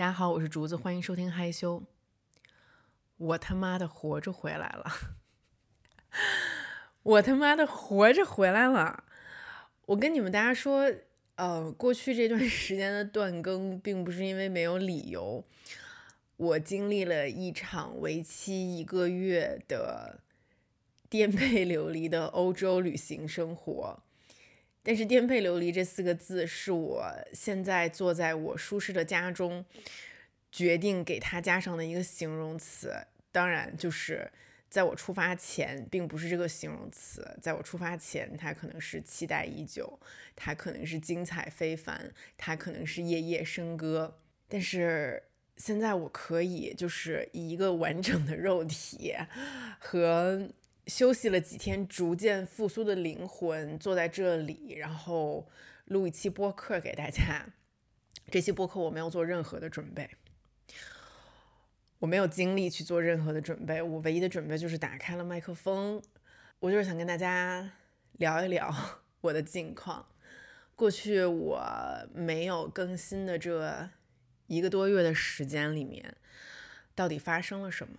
大家好，我是竹子，欢迎收听害羞。我他妈的活着回来了！我他妈的活着回来了！我跟你们大家说，呃，过去这段时间的断更，并不是因为没有理由。我经历了一场为期一个月的颠沛流离的欧洲旅行生活。但是“颠沛流离”这四个字是我现在坐在我舒适的家中决定给它加上的一个形容词。当然，就是在我出发前，并不是这个形容词。在我出发前，它可能是期待已久，它可能是精彩非凡，它可能是夜夜笙歌。但是现在，我可以就是以一个完整的肉体和。休息了几天，逐渐复苏的灵魂坐在这里，然后录一期播客给大家。这期播客我没有做任何的准备，我没有精力去做任何的准备。我唯一的准备就是打开了麦克风，我就是想跟大家聊一聊 我的近况。过去我没有更新的这一个多月的时间里面，到底发生了什么？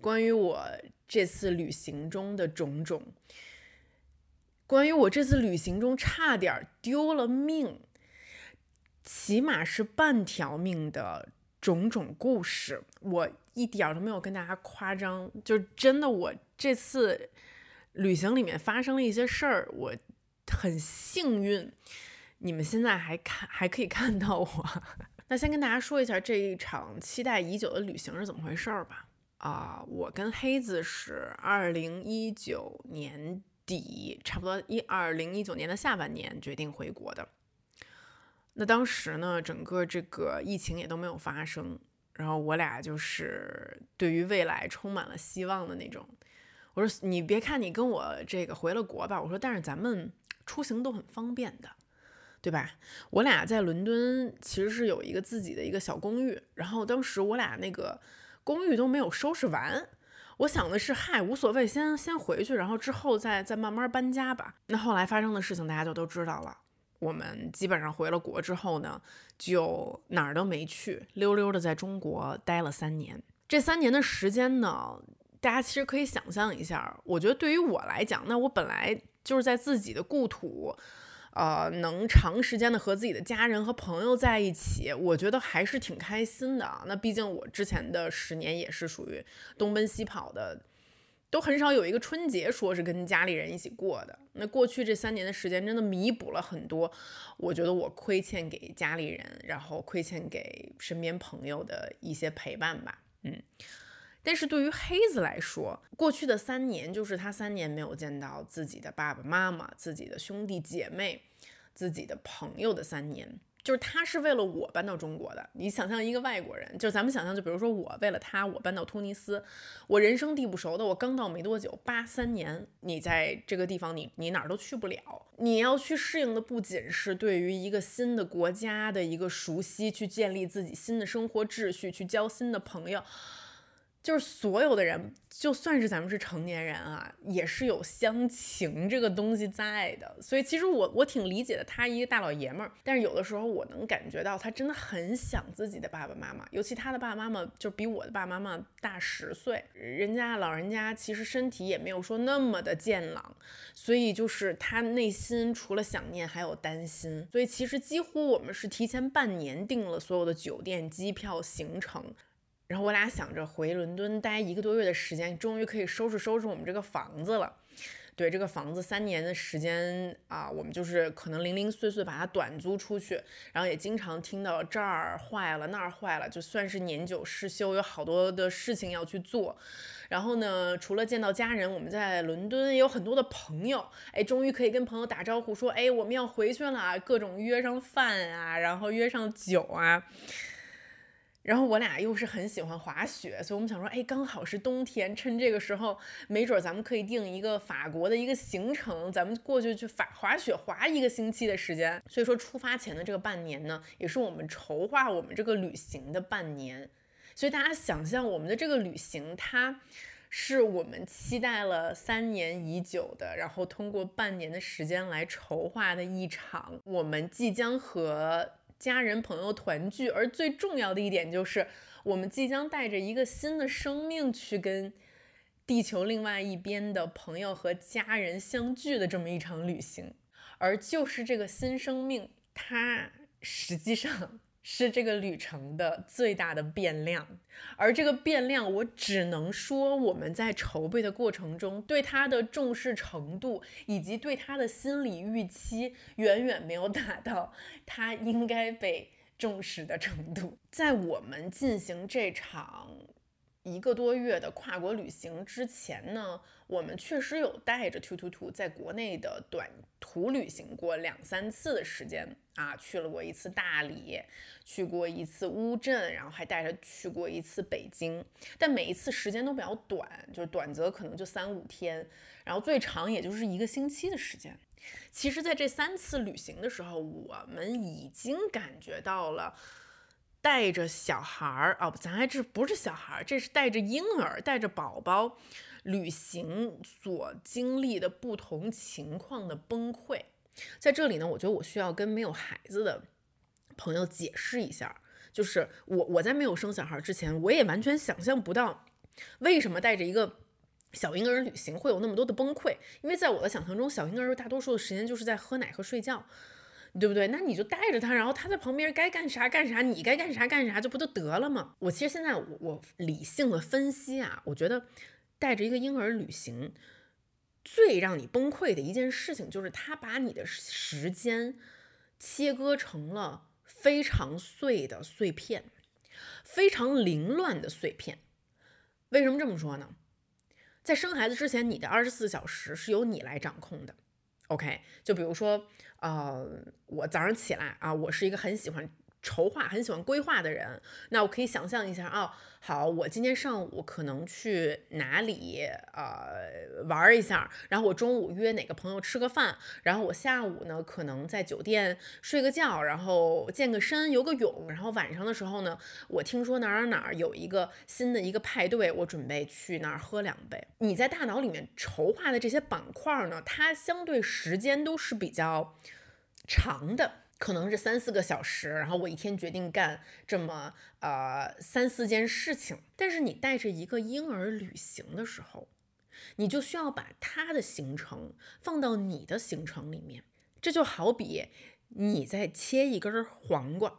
关于我这次旅行中的种种，关于我这次旅行中差点丢了命，起码是半条命的种种故事，我一点都没有跟大家夸张，就真的我这次旅行里面发生了一些事儿，我很幸运，你们现在还看还可以看到我。那先跟大家说一下这一场期待已久的旅行是怎么回事儿吧。啊，我跟黑子是二零一九年底，差不多一二零一九年的下半年决定回国的。那当时呢，整个这个疫情也都没有发生，然后我俩就是对于未来充满了希望的那种。我说你别看你跟我这个回了国吧，我说但是咱们出行都很方便的，对吧？我俩在伦敦其实是有一个自己的一个小公寓，然后当时我俩那个。公寓都没有收拾完，我想的是，嗨，无所谓，先先回去，然后之后再再慢慢搬家吧。那后来发生的事情大家就都知道了。我们基本上回了国之后呢，就哪儿都没去，溜溜的在中国待了三年。这三年的时间呢，大家其实可以想象一下，我觉得对于我来讲，那我本来就是在自己的故土。呃，能长时间的和自己的家人和朋友在一起，我觉得还是挺开心的。那毕竟我之前的十年也是属于东奔西跑的，都很少有一个春节说是跟家里人一起过的。那过去这三年的时间，真的弥补了很多，我觉得我亏欠给家里人，然后亏欠给身边朋友的一些陪伴吧。嗯。但是对于黑子来说，过去的三年就是他三年没有见到自己的爸爸妈妈、自己的兄弟姐妹、自己的朋友的三年，就是他是为了我搬到中国的。你想象一个外国人，就咱们想象，就比如说我为了他，我搬到突尼斯，我人生地不熟的，我刚到没多久，八三年，你在这个地方，你你哪儿都去不了，你要去适应的不仅是对于一个新的国家的一个熟悉，去建立自己新的生活秩序，去交新的朋友。就是所有的人，就算是咱们是成年人啊，也是有乡情这个东西在的。所以其实我我挺理解的，他一个大老爷们儿，但是有的时候我能感觉到他真的很想自己的爸爸妈妈，尤其他的爸爸妈妈就比我的爸爸妈妈大十岁，人家老人家其实身体也没有说那么的健朗，所以就是他内心除了想念还有担心。所以其实几乎我们是提前半年订了所有的酒店、机票、行程。然后我俩想着回伦敦待一个多月的时间，终于可以收拾收拾我们这个房子了。对这个房子三年的时间啊，我们就是可能零零碎碎把它短租出去，然后也经常听到这儿坏了那儿坏了，就算是年久失修，有好多的事情要去做。然后呢，除了见到家人，我们在伦敦也有很多的朋友，哎，终于可以跟朋友打招呼说，哎，我们要回去了，各种约上饭啊，然后约上酒啊。然后我俩又是很喜欢滑雪，所以我们想说，哎，刚好是冬天，趁这个时候，没准咱们可以定一个法国的一个行程，咱们过去去法滑雪滑一个星期的时间。所以说，出发前的这个半年呢，也是我们筹划我们这个旅行的半年。所以大家想象，我们的这个旅行，它是我们期待了三年已久的，然后通过半年的时间来筹划的一场，我们即将和。家人朋友团聚，而最重要的一点就是，我们即将带着一个新的生命去跟地球另外一边的朋友和家人相聚的这么一场旅行。而就是这个新生命，它实际上。是这个旅程的最大的变量，而这个变量，我只能说我们在筹备的过程中对他的重视程度以及对他的心理预期，远远没有达到他应该被重视的程度。在我们进行这场一个多月的跨国旅行之前呢，我们确实有带着 Two Two Two 在国内的短途旅行过两三次的时间。啊，去了过一次大理，去过一次乌镇，然后还带着去过一次北京，但每一次时间都比较短，就是短则可能就三五天，然后最长也就是一个星期的时间。其实，在这三次旅行的时候，我们已经感觉到了带着小孩儿哦，咱还这不是小孩儿，这是带着婴儿、带着宝宝旅行所经历的不同情况的崩溃。在这里呢，我觉得我需要跟没有孩子的朋友解释一下，就是我我在没有生小孩之前，我也完全想象不到为什么带着一个小婴儿旅行会有那么多的崩溃，因为在我的想象中，小婴儿大多数的时间就是在喝奶和睡觉，对不对？那你就带着他，然后他在旁边该干啥干啥，你该干啥干啥，这不就得了吗？我其实现在我我理性的分析啊，我觉得带着一个婴儿旅行。最让你崩溃的一件事情，就是他把你的时间切割成了非常碎的碎片，非常凌乱的碎片。为什么这么说呢？在生孩子之前，你的二十四小时是由你来掌控的。OK，就比如说，呃，我早上起来啊，我是一个很喜欢。筹划很喜欢规划的人，那我可以想象一下啊，好，我今天上午可能去哪里呃玩一下，然后我中午约哪个朋友吃个饭，然后我下午呢可能在酒店睡个觉，然后健个身游个泳，然后晚上的时候呢，我听说哪儿哪儿有一个新的一个派对，我准备去那儿喝两杯。你在大脑里面筹划的这些板块呢，它相对时间都是比较长的。可能是三四个小时，然后我一天决定干这么呃三四件事情。但是你带着一个婴儿旅行的时候，你就需要把他的行程放到你的行程里面。这就好比你在切一根黄瓜，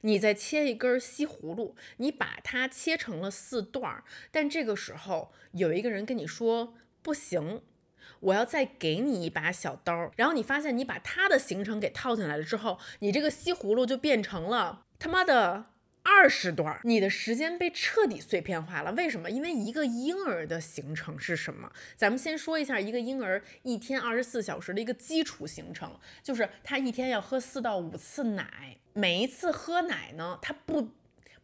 你在切一根西葫芦，你把它切成了四段儿，但这个时候有一个人跟你说不行。我要再给你一把小刀，然后你发现你把他的行程给套进来了之后，你这个西葫芦就变成了他妈的二十段，你的时间被彻底碎片化了。为什么？因为一个婴儿的行程是什么？咱们先说一下一个婴儿一天二十四小时的一个基础行程，就是他一天要喝四到五次奶，每一次喝奶呢，他不。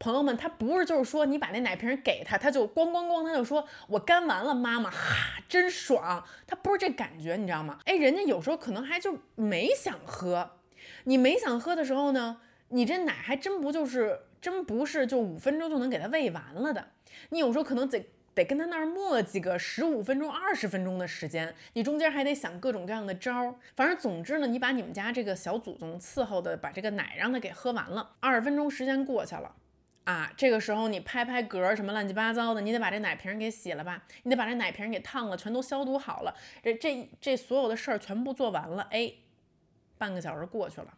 朋友们，他不是就是说你把那奶瓶给他，他就咣咣咣，他就说我干完了，妈妈哈，真爽。他不是这感觉，你知道吗？哎，人家有时候可能还就没想喝。你没想喝的时候呢，你这奶还真不就是真不是就五分钟就能给他喂完了的。你有时候可能得得跟他那儿磨叽个十五分钟、二十分钟的时间，你中间还得想各种各样的招儿。反正总之呢，你把你们家这个小祖宗伺候的把这个奶让他给喝完了，二十分钟时间过去了。啊，这个时候你拍拍嗝什么乱七八糟的，你得把这奶瓶给洗了吧，你得把这奶瓶给烫了，全都消毒好了，这这这所有的事儿全部做完了，哎，半个小时过去了，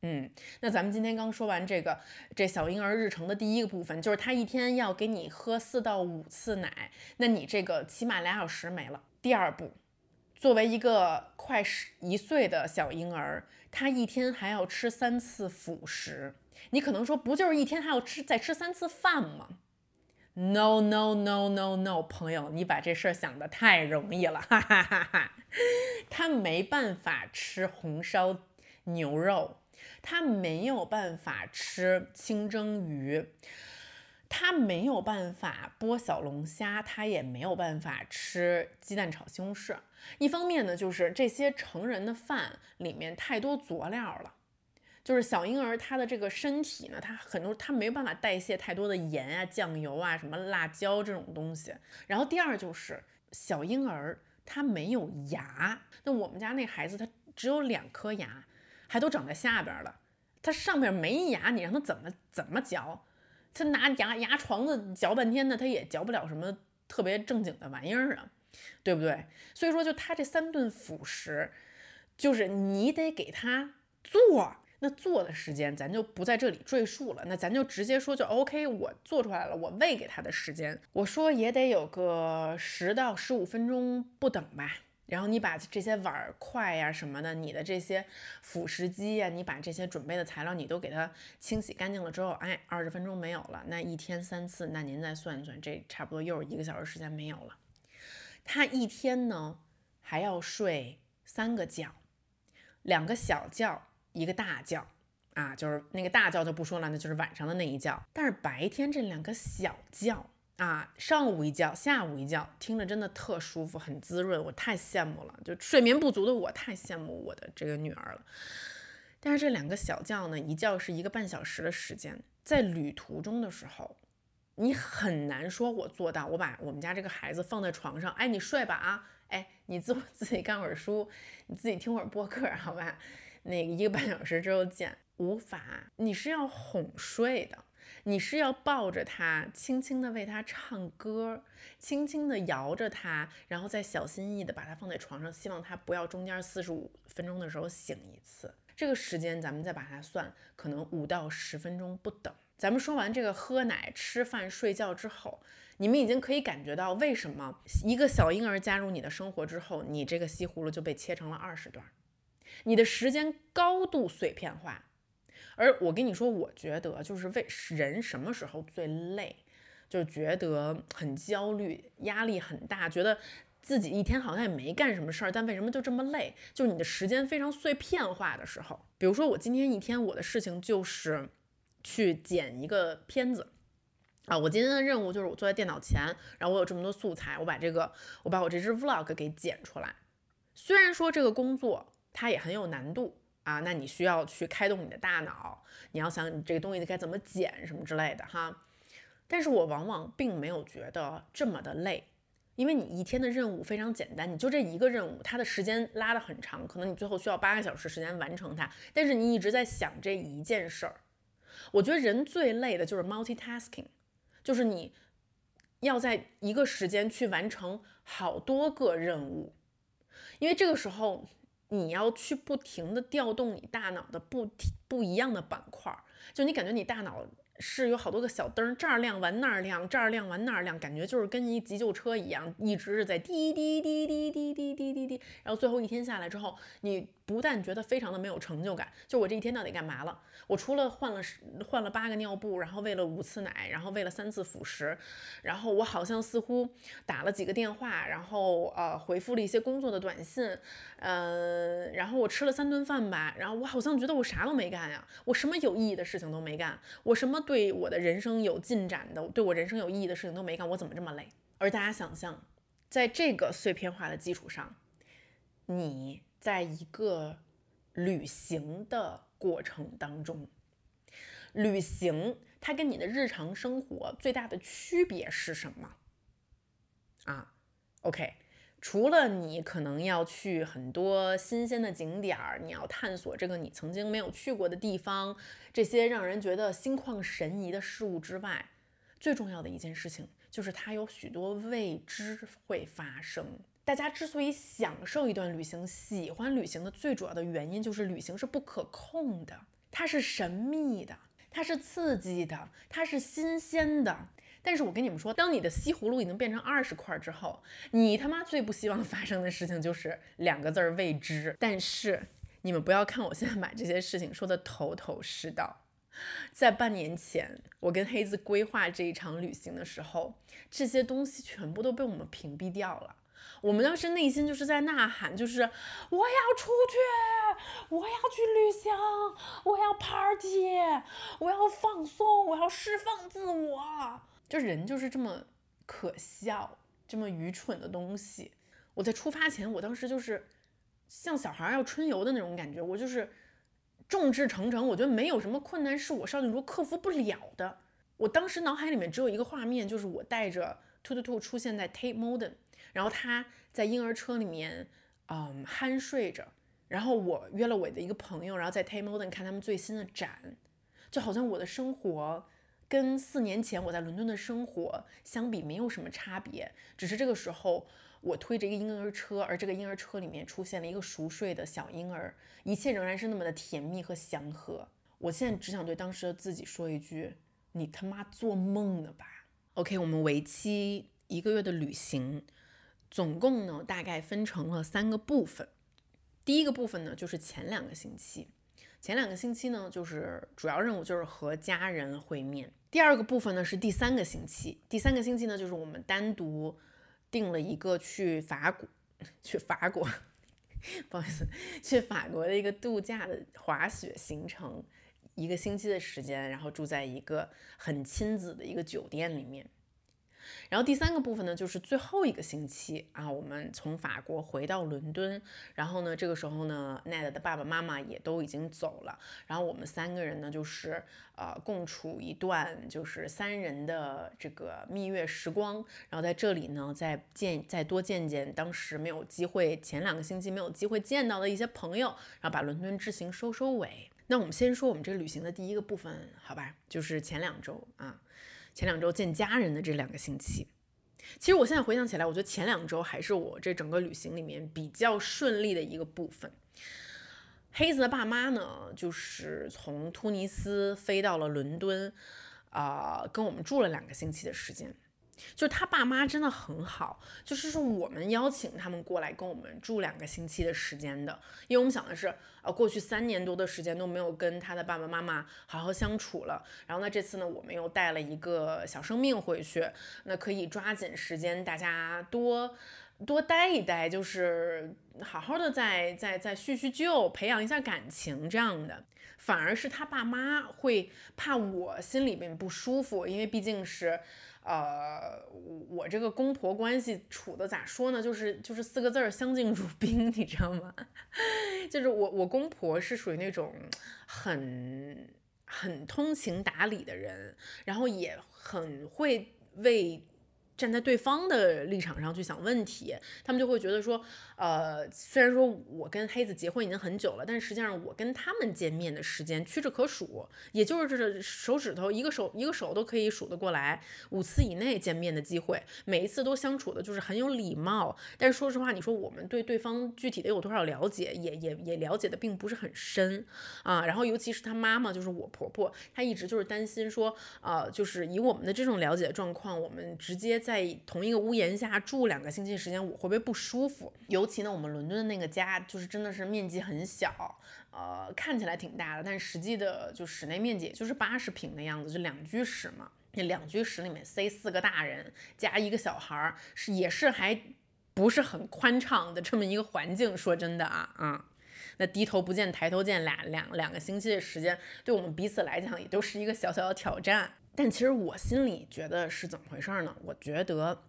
嗯，那咱们今天刚说完这个这小婴儿日程的第一个部分，就是他一天要给你喝四到五次奶，那你这个起码俩小时没了。第二步，作为一个快十一岁的小婴儿，他一天还要吃三次辅食。你可能说，不就是一天还要吃再吃三次饭吗？No no no no no，朋友，你把这事儿想的太容易了，哈哈哈哈。他没办法吃红烧牛肉，他没有办法吃清蒸鱼，他没有办法剥小龙虾，他也没有办法吃鸡蛋炒西红柿。一方面呢，就是这些成人的饭里面太多佐料了。就是小婴儿他的这个身体呢，他很多他没有办法代谢太多的盐啊、酱油啊、什么辣椒这种东西。然后第二就是小婴儿他没有牙，那我们家那孩子他只有两颗牙，还都长在下边了。他上面没牙，你让他怎么怎么嚼？他拿牙牙床子嚼半天呢，他也嚼不了什么特别正经的玩意儿啊，对不对？所以说，就他这三顿辅食，就是你得给他做。那做的时间咱就不在这里赘述了，那咱就直接说就 OK。我做出来了，我喂给他的时间，我说也得有个十到十五分钟不等吧。然后你把这些碗筷呀什么的，你的这些辅食机呀，你把这些准备的材料你都给它清洗干净了之后，哎，二十分钟没有了，那一天三次，那您再算一算，这差不多又是一个小时时间没有了。他一天呢还要睡三个觉，两个小觉。一个大觉啊，就是那个大觉就不说了，那就是晚上的那一觉。但是白天这两个小觉啊，上午一觉，下午一觉，听着真的特舒服，很滋润，我太羡慕了。就睡眠不足的我太羡慕我的这个女儿了。但是这两个小觉呢，一觉是一个半小时的时间，在旅途中的时候，你很难说我做到，我把我们家这个孩子放在床上，哎，你睡吧啊，哎，你自 自己看会儿书，你自己听会儿播客，好吧？那个一个半小时之后见，无法，你是要哄睡的，你是要抱着他，轻轻的为他唱歌，轻轻的摇着他，然后再小心翼翼的把他放在床上，希望他不要中间四十五分钟的时候醒一次。这个时间咱们再把它算，可能五到十分钟不等。咱们说完这个喝奶、吃饭、睡觉之后，你们已经可以感觉到为什么一个小婴儿加入你的生活之后，你这个西葫芦就被切成了二十段。你的时间高度碎片化，而我跟你说，我觉得就是为人什么时候最累，就是觉得很焦虑，压力很大，觉得自己一天好像也没干什么事儿，但为什么就这么累？就是你的时间非常碎片化的时候。比如说，我今天一天我的事情就是去剪一个片子啊，我今天的任务就是我坐在电脑前，然后我有这么多素材，我把这个我把我这支 vlog 给剪出来。虽然说这个工作。它也很有难度啊，那你需要去开动你的大脑，你要想你这个东西该怎么剪什么之类的哈。但是我往往并没有觉得这么的累，因为你一天的任务非常简单，你就这一个任务，它的时间拉得很长，可能你最后需要八个小时时间完成它，但是你一直在想这一件事儿。我觉得人最累的就是 multitasking，就是你要在一个时间去完成好多个任务，因为这个时候。你要去不停的调动你大脑的不不一样的板块，就你感觉你大脑。是有好多个小灯，这儿亮完那儿亮，这儿亮完那儿亮，感觉就是跟一急救车一样，一直是在滴滴滴滴滴滴滴滴滴。然后最后一天下来之后，你不但觉得非常的没有成就感，就我这一天到底干嘛了？我除了换了换了八个尿布，然后喂了五次奶，然后喂了三次辅食，然后我好像似乎打了几个电话，然后呃回复了一些工作的短信，呃，然后我吃了三顿饭吧，然后我好像觉得我啥都没干呀，我什么有意义的事情都没干，我什么。对我的人生有进展的，对我人生有意义的事情都没干，我怎么这么累？而大家想象，在这个碎片化的基础上，你在一个旅行的过程当中，旅行它跟你的日常生活最大的区别是什么？啊，OK。除了你可能要去很多新鲜的景点儿，你要探索这个你曾经没有去过的地方，这些让人觉得心旷神怡的事物之外，最重要的一件事情就是它有许多未知会发生。大家之所以享受一段旅行、喜欢旅行的最主要的原因，就是旅行是不可控的，它是神秘的，它是刺激的，它是新鲜的。但是我跟你们说，当你的西葫芦已经变成二十块之后，你他妈最不希望发生的事情就是两个字儿未知。但是你们不要看我现在把这些事情说的头头是道，在半年前我跟黑子规划这一场旅行的时候，这些东西全部都被我们屏蔽掉了。我们当时内心就是在呐喊，就是我要出去，我要去旅行，我要 party，我要放松，我要释放自我。就人就是这么可笑，这么愚蠢的东西。我在出发前，我当时就是像小孩要春游的那种感觉，我就是众志成城，我觉得没有什么困难是我邵静茹克服不了的。我当时脑海里面只有一个画面，就是我带着兔兔兔出现在 Tate Modern，然后他在婴儿车里面，嗯，酣睡着，然后我约了我的一个朋友，然后在 Tate Modern 看他们最新的展，就好像我的生活跟四年前我在伦敦的生活相比没有什么差别，只是这个时候我推着一个婴儿车，而这个婴儿车里面出现了一个熟睡的小婴儿，一切仍然是那么的甜蜜和祥和。我现在只想对当时的自己说一句：你他妈做梦呢吧？OK，我们为期一个月的旅行，总共呢大概分成了三个部分。第一个部分呢就是前两个星期，前两个星期呢就是主要任务就是和家人会面。第二个部分呢是第三个星期，第三个星期呢就是我们单独定了一个去法国，去法国，不好意思，去法国的一个度假的滑雪行程。一个星期的时间，然后住在一个很亲子的一个酒店里面。然后第三个部分呢，就是最后一个星期啊，我们从法国回到伦敦，然后呢，这个时候呢，Ned 的爸爸妈妈也都已经走了，然后我们三个人呢，就是呃共处一段就是三人的这个蜜月时光，然后在这里呢，再见再多见见当时没有机会前两个星期没有机会见到的一些朋友，然后把伦敦之行收收尾。那我们先说我们这个旅行的第一个部分，好吧？就是前两周啊，前两周见家人的这两个星期。其实我现在回想起来，我觉得前两周还是我这整个旅行里面比较顺利的一个部分。黑子的爸妈呢，就是从突尼斯飞到了伦敦，啊，跟我们住了两个星期的时间。就他爸妈真的很好，就是说我们邀请他们过来跟我们住两个星期的时间的，因为我们想的是，呃，过去三年多的时间都没有跟他的爸爸妈妈好好相处了，然后呢，这次呢，我们又带了一个小生命回去，那可以抓紧时间，大家多多待一待，就是好好的再再再叙叙旧，培养一下感情这样的，反而是他爸妈会怕我心里面不舒服，因为毕竟是。呃，我我这个公婆关系处的咋说呢？就是就是四个字儿，相敬如宾，你知道吗？就是我我公婆是属于那种很很通情达理的人，然后也很会为。站在对方的立场上去想问题，他们就会觉得说，呃，虽然说我跟黑子结婚已经很久了，但实际上我跟他们见面的时间屈指可数，也就是这手指头一个手一个手都可以数得过来，五次以内见面的机会，每一次都相处的就是很有礼貌。但是说实话，你说我们对对方具体的有多少了解，也也也了解的并不是很深啊。然后尤其是他妈妈，就是我婆婆，她一直就是担心说，呃，就是以我们的这种了解状况，我们直接。在同一个屋檐下住两个星期时间，我会不会不舒服？尤其呢，我们伦敦的那个家就是真的是面积很小，呃，看起来挺大的，但实际的就室内面积也就是八十平的样子，就两居室嘛。那两居室里面塞四个大人加一个小孩儿，是也是还不是很宽敞的这么一个环境。说真的啊，啊，那低头不见抬头见，俩两两个星期的时间，对我们彼此来讲也都是一个小小的挑战。但其实我心里觉得是怎么回事呢？我觉得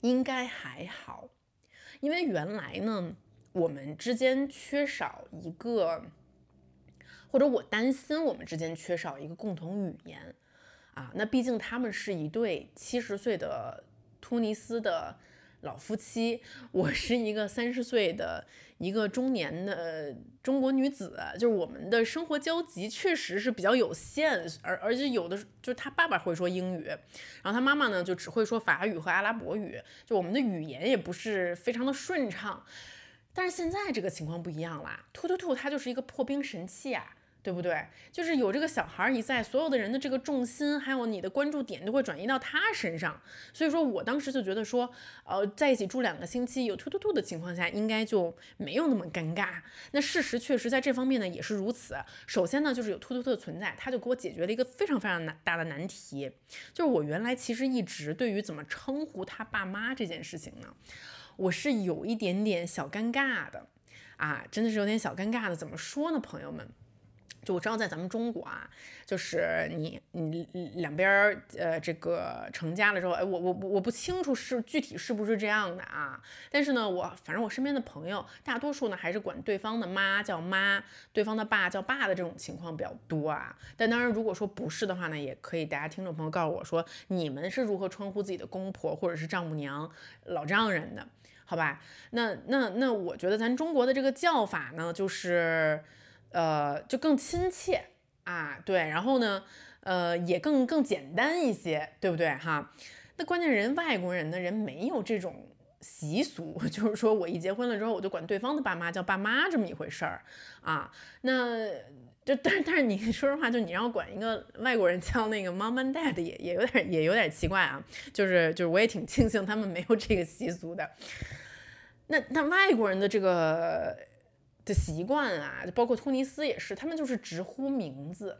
应该还好，因为原来呢，我们之间缺少一个，或者我担心我们之间缺少一个共同语言啊。那毕竟他们是一对七十岁的突尼斯的。老夫妻，我是一个三十岁的一个中年的中国女子，就是我们的生活交集确实是比较有限，而而且有的就是他爸爸会说英语，然后他妈妈呢就只会说法语和阿拉伯语，就我们的语言也不是非常的顺畅。但是现在这个情况不一样啦，突突突，它就是一个破冰神器啊！对不对？就是有这个小孩一在，所有的人的这个重心，还有你的关注点都会转移到他身上。所以说我当时就觉得说，呃，在一起住两个星期，有突突突的情况下，应该就没有那么尴尬。那事实确实在这方面呢也是如此。首先呢，就是有突突突的存在，他就给我解决了一个非常非常难大的难题，就是我原来其实一直对于怎么称呼他爸妈这件事情呢，我是有一点点小尴尬的啊，真的是有点小尴尬的。怎么说呢，朋友们？就我知道，在咱们中国啊，就是你你两边儿呃这个成家了之后，哎，我我我不清楚是具体是不是这样的啊。但是呢，我反正我身边的朋友，大多数呢还是管对方的妈叫妈，对方的爸叫爸的这种情况比较多啊。但当然，如果说不是的话呢，也可以大家听众朋友告诉我说，你们是如何称呼自己的公婆或者是丈母娘、老丈人的，好吧？那那那，我觉得咱中国的这个叫法呢，就是。呃，就更亲切啊，对，然后呢，呃，也更更简单一些，对不对哈？那关键人外国人呢，人没有这种习俗，就是说我一结婚了之后，我就管对方的爸妈叫爸妈这么一回事儿啊。那就但是但是你说实话，就你让我管一个外国人叫那个 mom and dad 也也有点也有点奇怪啊。就是就是我也挺庆幸他们没有这个习俗的。那那外国人的这个。的习惯啊，就包括突尼斯也是，他们就是直呼名字，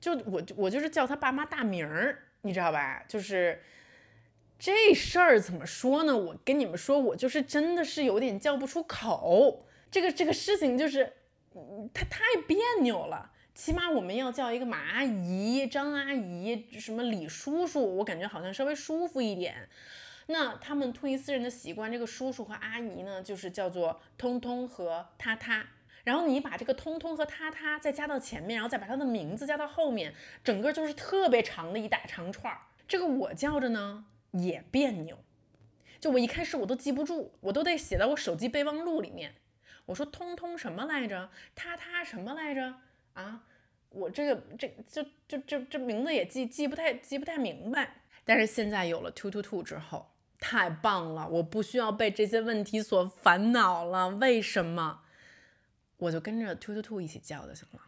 就我我就是叫他爸妈大名儿，你知道吧？就是这事儿怎么说呢？我跟你们说，我就是真的是有点叫不出口。这个这个事情就是，他太别扭了。起码我们要叫一个马阿姨、张阿姨、什么李叔叔，我感觉好像稍微舒服一点。那他们突尼斯人的习惯，这个叔叔和阿姨呢，就是叫做通通和他他。然后你把这个通通和他他再加到前面，然后再把他的名字加到后面，整个就是特别长的一大长串儿。这个我叫着呢也别扭，就我一开始我都记不住，我都得写到我手机备忘录里面。我说通通什么来着？他他什么来着？啊，我这个这就就这这名字也记记不太记不太明白。但是现在有了 two two two 之后。太棒了，我不需要被这些问题所烦恼了。为什么？我就跟着兔兔兔一起叫就行了。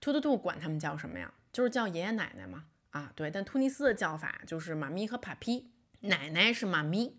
兔兔兔管他们叫什么呀？就是叫爷爷奶奶嘛。啊，对。但突尼斯的叫法就是妈咪和帕皮，奶奶是妈咪，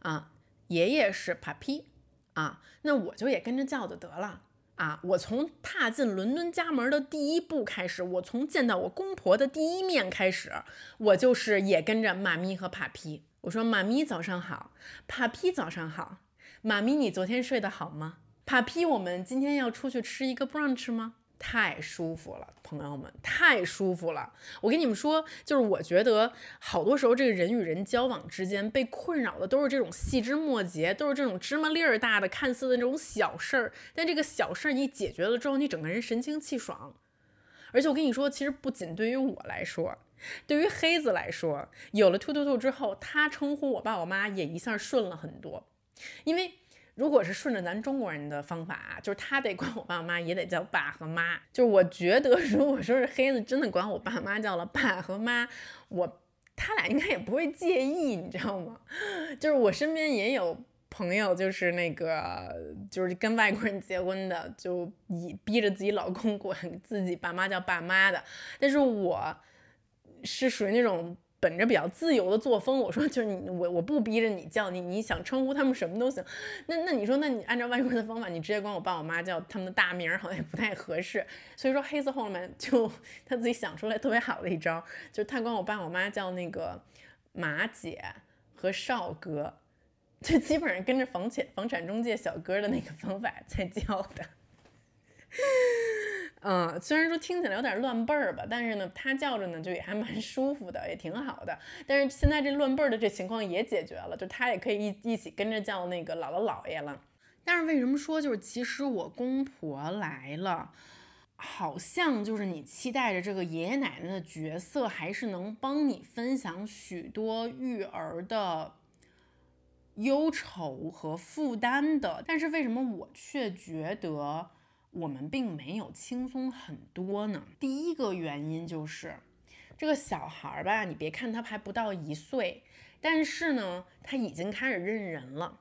啊，爷爷是帕皮，啊，那我就也跟着叫就得了。啊，我从踏进伦敦家门的第一步开始，我从见到我公婆的第一面开始，我就是也跟着妈咪和帕皮。我说：“妈咪早上好，Papi 早上好，妈咪你昨天睡得好吗？Papi 我们今天要出去吃一个 brunch 吗？太舒服了，朋友们，太舒服了。我跟你们说，就是我觉得好多时候这个人与人交往之间被困扰的都是这种细枝末节，都是这种芝麻粒儿大的看似的那种小事儿。但这个小事儿你解决了之后，你整个人神清气爽。而且我跟你说，其实不仅对于我来说。”对于黑子来说，有了兔兔兔之后，他称呼我爸我妈也一下顺了很多。因为如果是顺着咱中国人的方法，就是他得管我爸我妈，也得叫爸和妈。就是我觉得，如果说是黑子真的管我爸妈叫了爸和妈，我他俩应该也不会介意，你知道吗？就是我身边也有朋友，就是那个就是跟外国人结婚的，就以逼着自己老公管自己爸妈叫爸妈的，但是我。是属于那种本着比较自由的作风，我说就是你我我不逼着你叫你，你想称呼他们什么都行。那那你说，那你按照外国人的方法，你直接管我爸我妈叫他们的大名，好像也不太合适。所以说黑子后面就他自己想出来特别好的一招，就是他管我爸我妈叫那个马姐和少哥，就基本上跟着房产房产中介小哥的那个方法在叫的。嗯，虽然说听起来有点乱辈儿吧，但是呢，他叫着呢就也还蛮舒服的，也挺好的。但是现在这乱辈儿的这情况也解决了，就他也可以一一起跟着叫那个姥姥姥爷了。但是为什么说就是其实我公婆来了，好像就是你期待着这个爷爷奶奶的角色还是能帮你分享许多育儿的忧愁和负担的。但是为什么我却觉得？我们并没有轻松很多呢。第一个原因就是，这个小孩儿吧，你别看他还不到一岁，但是呢，他已经开始认人了。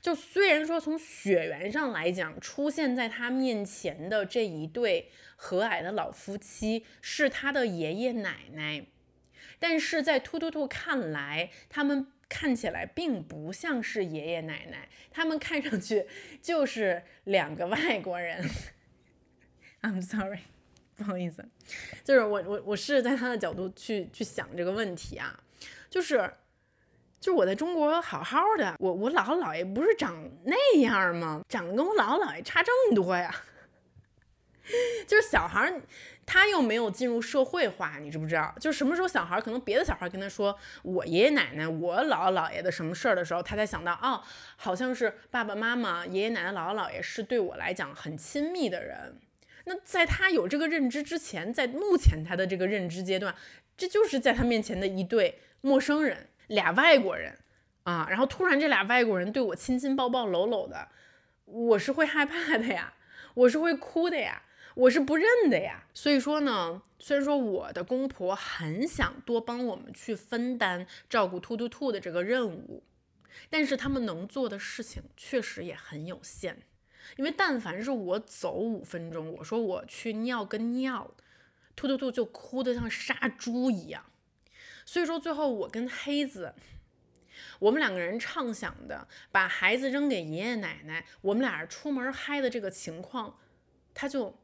就虽然说从血缘上来讲，出现在他面前的这一对和蔼的老夫妻是他的爷爷奶奶，但是在突突突看来，他们。看起来并不像是爷爷奶奶，他们看上去就是两个外国人。I'm sorry，不好意思，就是我我我试着在他的角度去去想这个问题啊，就是就是我在中国好好的，我我姥姥姥爷不是长那样吗？长得跟我姥姥姥爷差这么多呀？就是小孩儿，他又没有进入社会化，你知不知道？就什么时候小孩可能别的小孩跟他说我爷爷奶奶、我姥姥姥爷的什么事儿的时候，他才想到哦，好像是爸爸妈妈、爷爷奶奶、姥姥姥爷是对我来讲很亲密的人。那在他有这个认知之前，在目前他的这个认知阶段，这就是在他面前的一对陌生人，俩外国人啊。然后突然这俩外国人对我亲亲抱抱搂搂的，我是会害怕的呀，我是会哭的呀。我是不认的呀，所以说呢，虽然说我的公婆很想多帮我们去分担照顾突突兔的这个任务，但是他们能做的事情确实也很有限。因为但凡是我走五分钟，我说我去尿个尿，突突兔就哭得像杀猪一样。所以说最后我跟黑子，我们两个人畅想的把孩子扔给爷爷奶奶，我们俩出门嗨的这个情况，他就。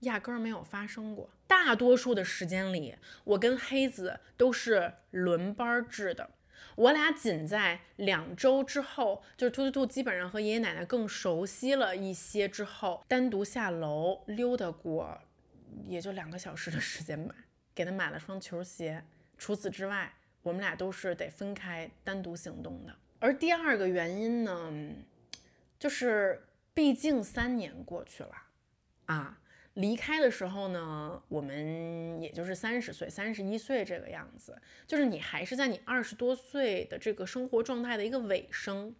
压根儿没有发生过。大多数的时间里，我跟黑子都是轮班制的。我俩仅在两周之后，就是兔兔兔基本上和爷爷奶奶更熟悉了一些之后，单独下楼溜达过，也就两个小时的时间吧。给他买了双球鞋。除此之外，我们俩都是得分开单独行动的。而第二个原因呢，就是毕竟三年过去了啊。离开的时候呢，我们也就是三十岁、三十一岁这个样子，就是你还是在你二十多岁的这个生活状态的一个尾声，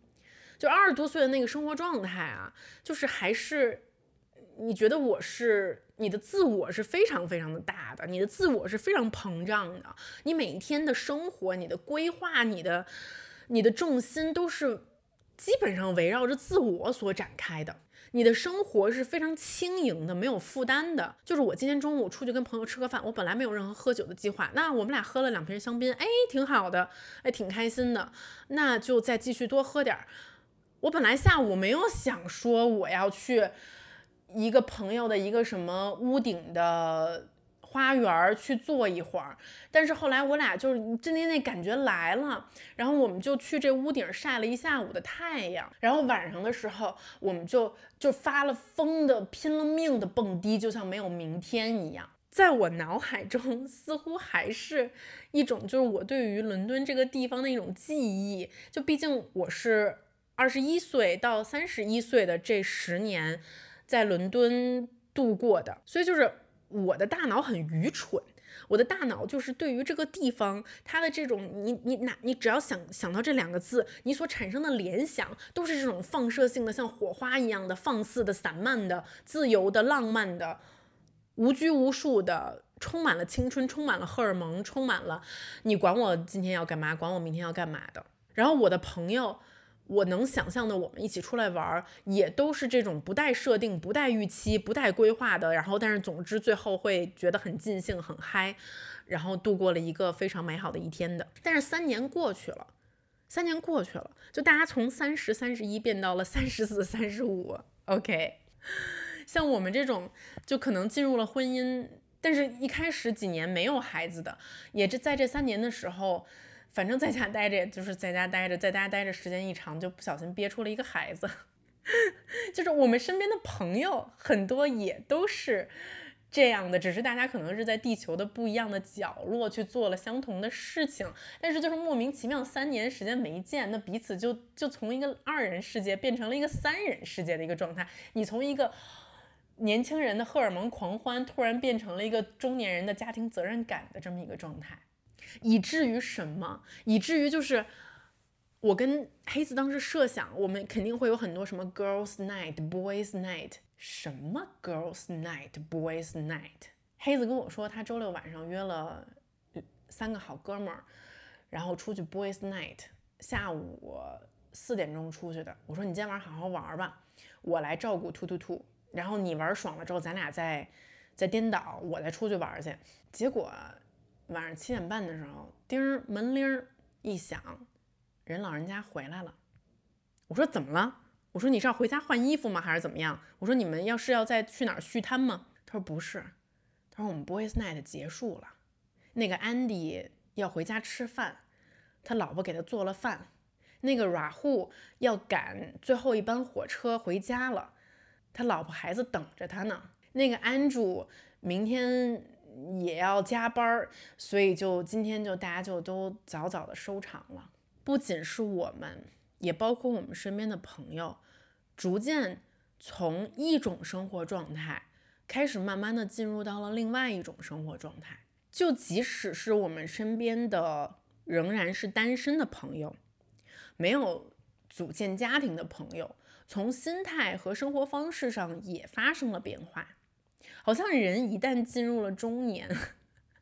就二十多岁的那个生活状态啊，就是还是你觉得我是你的自我是非常非常的大的，你的自我是非常膨胀的，你每一天的生活、你的规划、你的你的重心都是基本上围绕着自我所展开的。你的生活是非常轻盈的，没有负担的。就是我今天中午出去跟朋友吃个饭，我本来没有任何喝酒的计划，那我们俩喝了两瓶香槟，哎，挺好的，哎，挺开心的，那就再继续多喝点儿。我本来下午没有想说我要去一个朋友的一个什么屋顶的。花园去坐一会儿，但是后来我俩就是真的那感觉来了，然后我们就去这屋顶晒了一下午的太阳，然后晚上的时候我们就就发了疯的拼了命的蹦迪，就像没有明天一样。在我脑海中，似乎还是一种就是我对于伦敦这个地方的一种记忆，就毕竟我是二十一岁到三十一岁的这十年在伦敦度过的，所以就是。我的大脑很愚蠢，我的大脑就是对于这个地方，它的这种你你哪你只要想想到这两个字，你所产生的联想都是这种放射性的，像火花一样的放肆的、散漫的、自由的、浪漫的、无拘无束的，充满了青春，充满了荷尔蒙，充满了你管我今天要干嘛，管我明天要干嘛的。然后我的朋友。我能想象的，我们一起出来玩儿，也都是这种不带设定、不带预期、不带规划的。然后，但是总之最后会觉得很尽兴、很嗨，然后度过了一个非常美好的一天的。但是三年过去了，三年过去了，就大家从三十三十一变到了三十四、三十五。OK，像我们这种就可能进入了婚姻，但是一开始几年没有孩子的，也是在这三年的时候。反正在家待着，就是在家待着，在家待着时间一长，就不小心憋出了一个孩子。就是我们身边的朋友很多也都是这样的，只是大家可能是在地球的不一样的角落去做了相同的事情，但是就是莫名其妙三年时间没见，那彼此就就从一个二人世界变成了一个三人世界的一个状态。你从一个年轻人的荷尔蒙狂欢，突然变成了一个中年人的家庭责任感的这么一个状态。以至于什么？以至于就是我跟黑子当时设想，我们肯定会有很多什么 girls night、boys night，什么 girls night、boys night。黑子跟我说，他周六晚上约了三个好哥们儿，然后出去 boys night，下午四点钟出去的。我说你今天晚上好好玩吧，我来照顾兔兔兔，然后你玩爽了之后，咱俩再再颠倒，我再出去玩去。结果。晚上七点半的时候，叮门铃一响，人老人家回来了。我说怎么了？我说你是要回家换衣服吗？还是怎么样？我说你们要是要再去哪儿续摊吗？他说不是，他说我们 boys night 结束了，那个 Andy 要回家吃饭，他老婆给他做了饭。那个 Rahul 要赶最后一班火车回家了，他老婆孩子等着他呢。那个 Andrew 明天也要加班儿，所以就今天就大家就都早早的收场了。不仅是我们，也包括我们身边的朋友，逐渐从一种生活状态开始，慢慢的进入到了另外一种生活状态。就即使是我们身边的仍然是单身的朋友，没有组建家庭的朋友，从心态和生活方式上也发生了变化。好像人一旦进入了中年，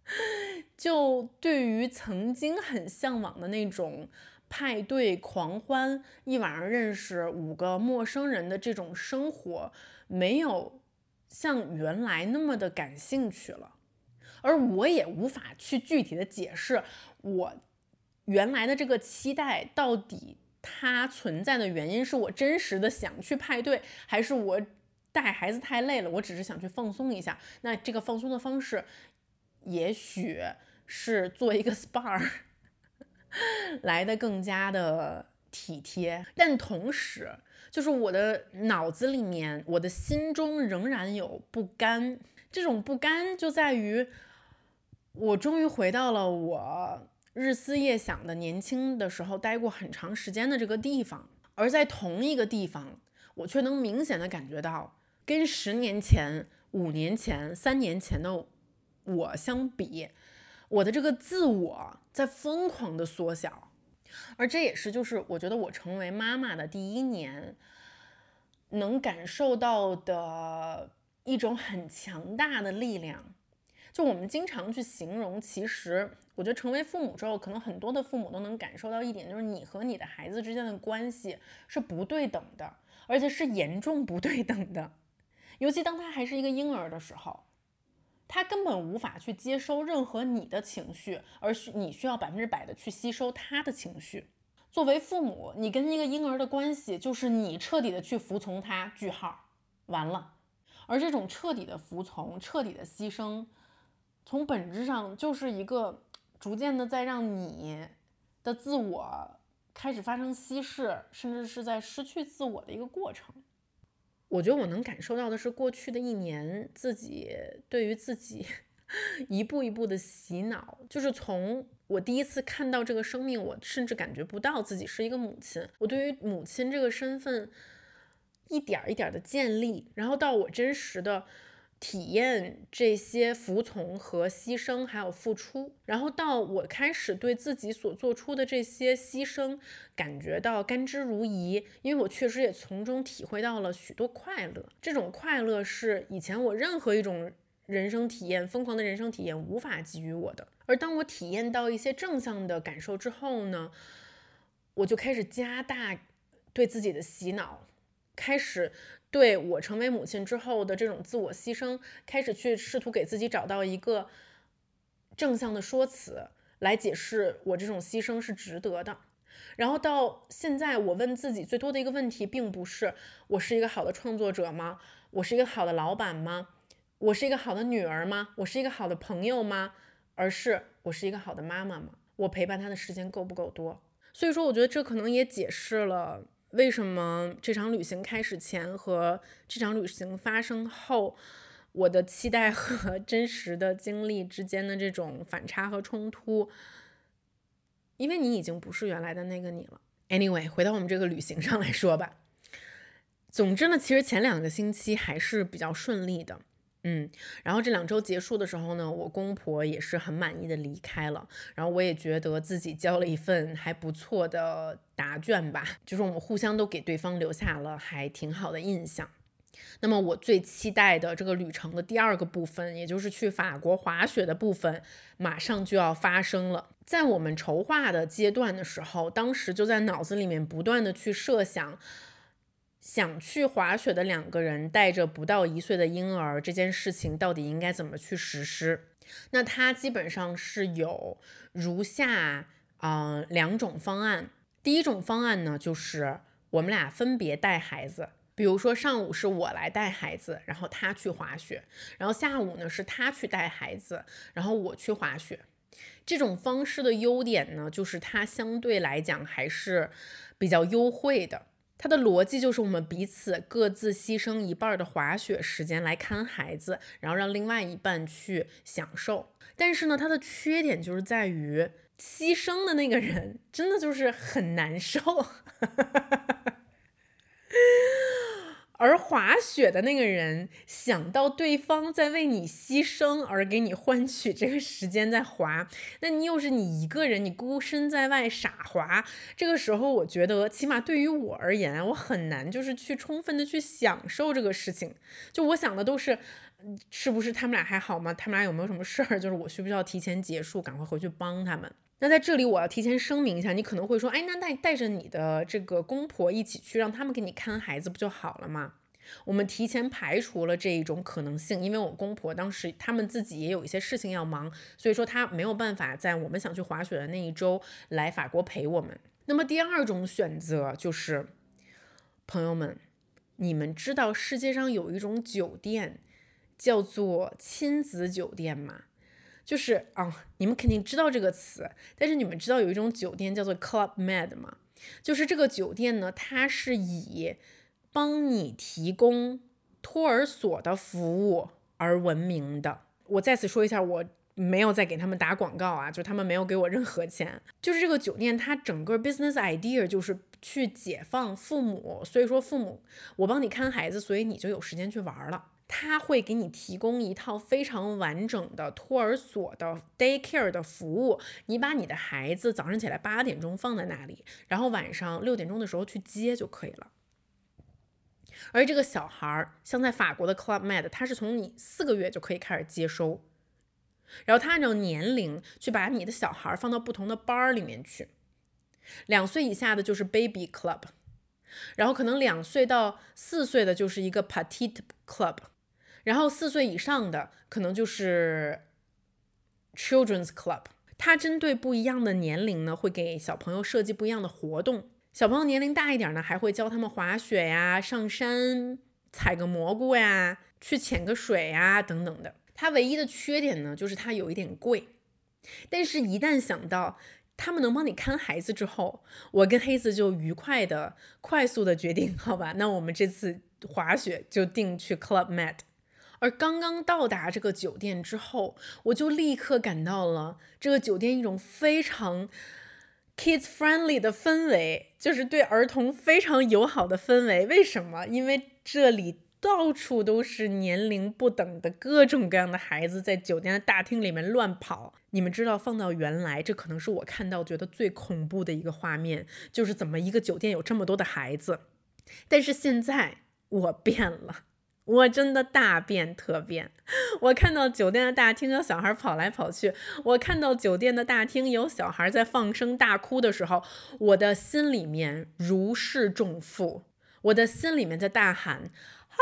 就对于曾经很向往的那种派对狂欢、一晚上认识五个陌生人的这种生活，没有像原来那么的感兴趣了。而我也无法去具体的解释我原来的这个期待到底它存在的原因，是我真实的想去派对，还是我。带孩子太累了，我只是想去放松一下。那这个放松的方式，也许是做一个 SPA，来的更加的体贴。但同时，就是我的脑子里面，我的心中仍然有不甘。这种不甘就在于，我终于回到了我日思夜想的年轻的时候待过很长时间的这个地方，而在同一个地方，我却能明显的感觉到。跟十年前、五年前、三年前的我相比，我的这个自我在疯狂的缩小，而这也是就是我觉得我成为妈妈的第一年，能感受到的一种很强大的力量。就我们经常去形容，其实我觉得成为父母之后，可能很多的父母都能感受到一点，就是你和你的孩子之间的关系是不对等的，而且是严重不对等的。尤其当他还是一个婴儿的时候，他根本无法去接收任何你的情绪，而需你需要百分之百的去吸收他的情绪。作为父母，你跟一个婴儿的关系就是你彻底的去服从他，句号，完了。而这种彻底的服从、彻底的牺牲，从本质上就是一个逐渐的在让你的自我开始发生稀释，甚至是在失去自我的一个过程。我觉得我能感受到的是，过去的一年自己对于自己 一步一步的洗脑，就是从我第一次看到这个生命，我甚至感觉不到自己是一个母亲，我对于母亲这个身份一点一点的建立，然后到我真实的。体验这些服从和牺牲，还有付出，然后到我开始对自己所做出的这些牺牲感觉到甘之如饴，因为我确实也从中体会到了许多快乐。这种快乐是以前我任何一种人生体验、疯狂的人生体验无法给予我的。而当我体验到一些正向的感受之后呢，我就开始加大对自己的洗脑，开始。对我成为母亲之后的这种自我牺牲，开始去试图给自己找到一个正向的说辞来解释我这种牺牲是值得的。然后到现在，我问自己最多的一个问题，并不是我是一个好的创作者吗？我是一个好的老板吗？我是一个好的女儿吗？我是一个好的朋友吗？而是我是一个好的妈妈吗？我陪伴她的时间够不够多？所以说，我觉得这可能也解释了。为什么这场旅行开始前和这场旅行发生后，我的期待和 真实的经历之间的这种反差和冲突？因为你已经不是原来的那个你了。Anyway，回到我们这个旅行上来说吧。总之呢，其实前两个星期还是比较顺利的。嗯，然后这两周结束的时候呢，我公婆也是很满意的离开了，然后我也觉得自己交了一份还不错的答卷吧，就是我们互相都给对方留下了还挺好的印象。那么我最期待的这个旅程的第二个部分，也就是去法国滑雪的部分，马上就要发生了。在我们筹划的阶段的时候，当时就在脑子里面不断的去设想。想去滑雪的两个人带着不到一岁的婴儿，这件事情到底应该怎么去实施？那它基本上是有如下啊两种方案。第一种方案呢，就是我们俩分别带孩子，比如说上午是我来带孩子，然后他去滑雪，然后下午呢是他去带孩子，然后我去滑雪。这种方式的优点呢，就是它相对来讲还是比较优惠的。它的逻辑就是我们彼此各自牺牲一半的滑雪时间来看孩子，然后让另外一半去享受。但是呢，它的缺点就是在于牺牲的那个人真的就是很难受。而滑雪的那个人想到对方在为你牺牲而给你换取这个时间在滑，那你又是你一个人，你孤身在外傻滑，这个时候我觉得起码对于我而言，我很难就是去充分的去享受这个事情。就我想的都是，是不是他们俩还好吗？他们俩有没有什么事儿？就是我需不需要提前结束，赶快回去帮他们？那在这里，我要提前声明一下，你可能会说，哎，那带带着你的这个公婆一起去，让他们给你看孩子不就好了吗？我们提前排除了这一种可能性，因为我公婆当时他们自己也有一些事情要忙，所以说他没有办法在我们想去滑雪的那一周来法国陪我们。那么第二种选择就是，朋友们，你们知道世界上有一种酒店叫做亲子酒店吗？就是啊，你们肯定知道这个词，但是你们知道有一种酒店叫做 Club Med 吗？就是这个酒店呢，它是以帮你提供托儿所的服务而闻名的。我再次说一下，我没有在给他们打广告啊，就他们没有给我任何钱。就是这个酒店，它整个 business idea 就是去解放父母，所以说父母，我帮你看孩子，所以你就有时间去玩了。他会给你提供一套非常完整的托儿所的 daycare 的服务，你把你的孩子早上起来八点钟放在那里，然后晚上六点钟的时候去接就可以了。而这个小孩儿，像在法国的 Club Med，他是从你四个月就可以开始接收，然后他按照年龄去把你的小孩放到不同的班儿里面去。两岁以下的就是 Baby Club，然后可能两岁到四岁的就是一个 Petite Club。然后四岁以上的可能就是 Children's Club，它针对不一样的年龄呢，会给小朋友设计不一样的活动。小朋友年龄大一点呢，还会教他们滑雪呀、上山采个蘑菇呀、去潜个水呀等等的。它唯一的缺点呢，就是它有一点贵。但是，一旦想到他们能帮你看孩子之后，我跟黑子就愉快的、快速的决定，好吧，那我们这次滑雪就定去 Club Med。而刚刚到达这个酒店之后，我就立刻感到了这个酒店一种非常 kids friendly 的氛围，就是对儿童非常友好的氛围。为什么？因为这里到处都是年龄不等的各种各样的孩子在酒店的大厅里面乱跑。你们知道，放到原来，这可能是我看到觉得最恐怖的一个画面，就是怎么一个酒店有这么多的孩子。但是现在我变了。我真的大变特变，我看到酒店的大厅有小孩跑来跑去，我看到酒店的大厅有小孩在放声大哭的时候，我的心里面如释重负，我的心里面在大喊：哈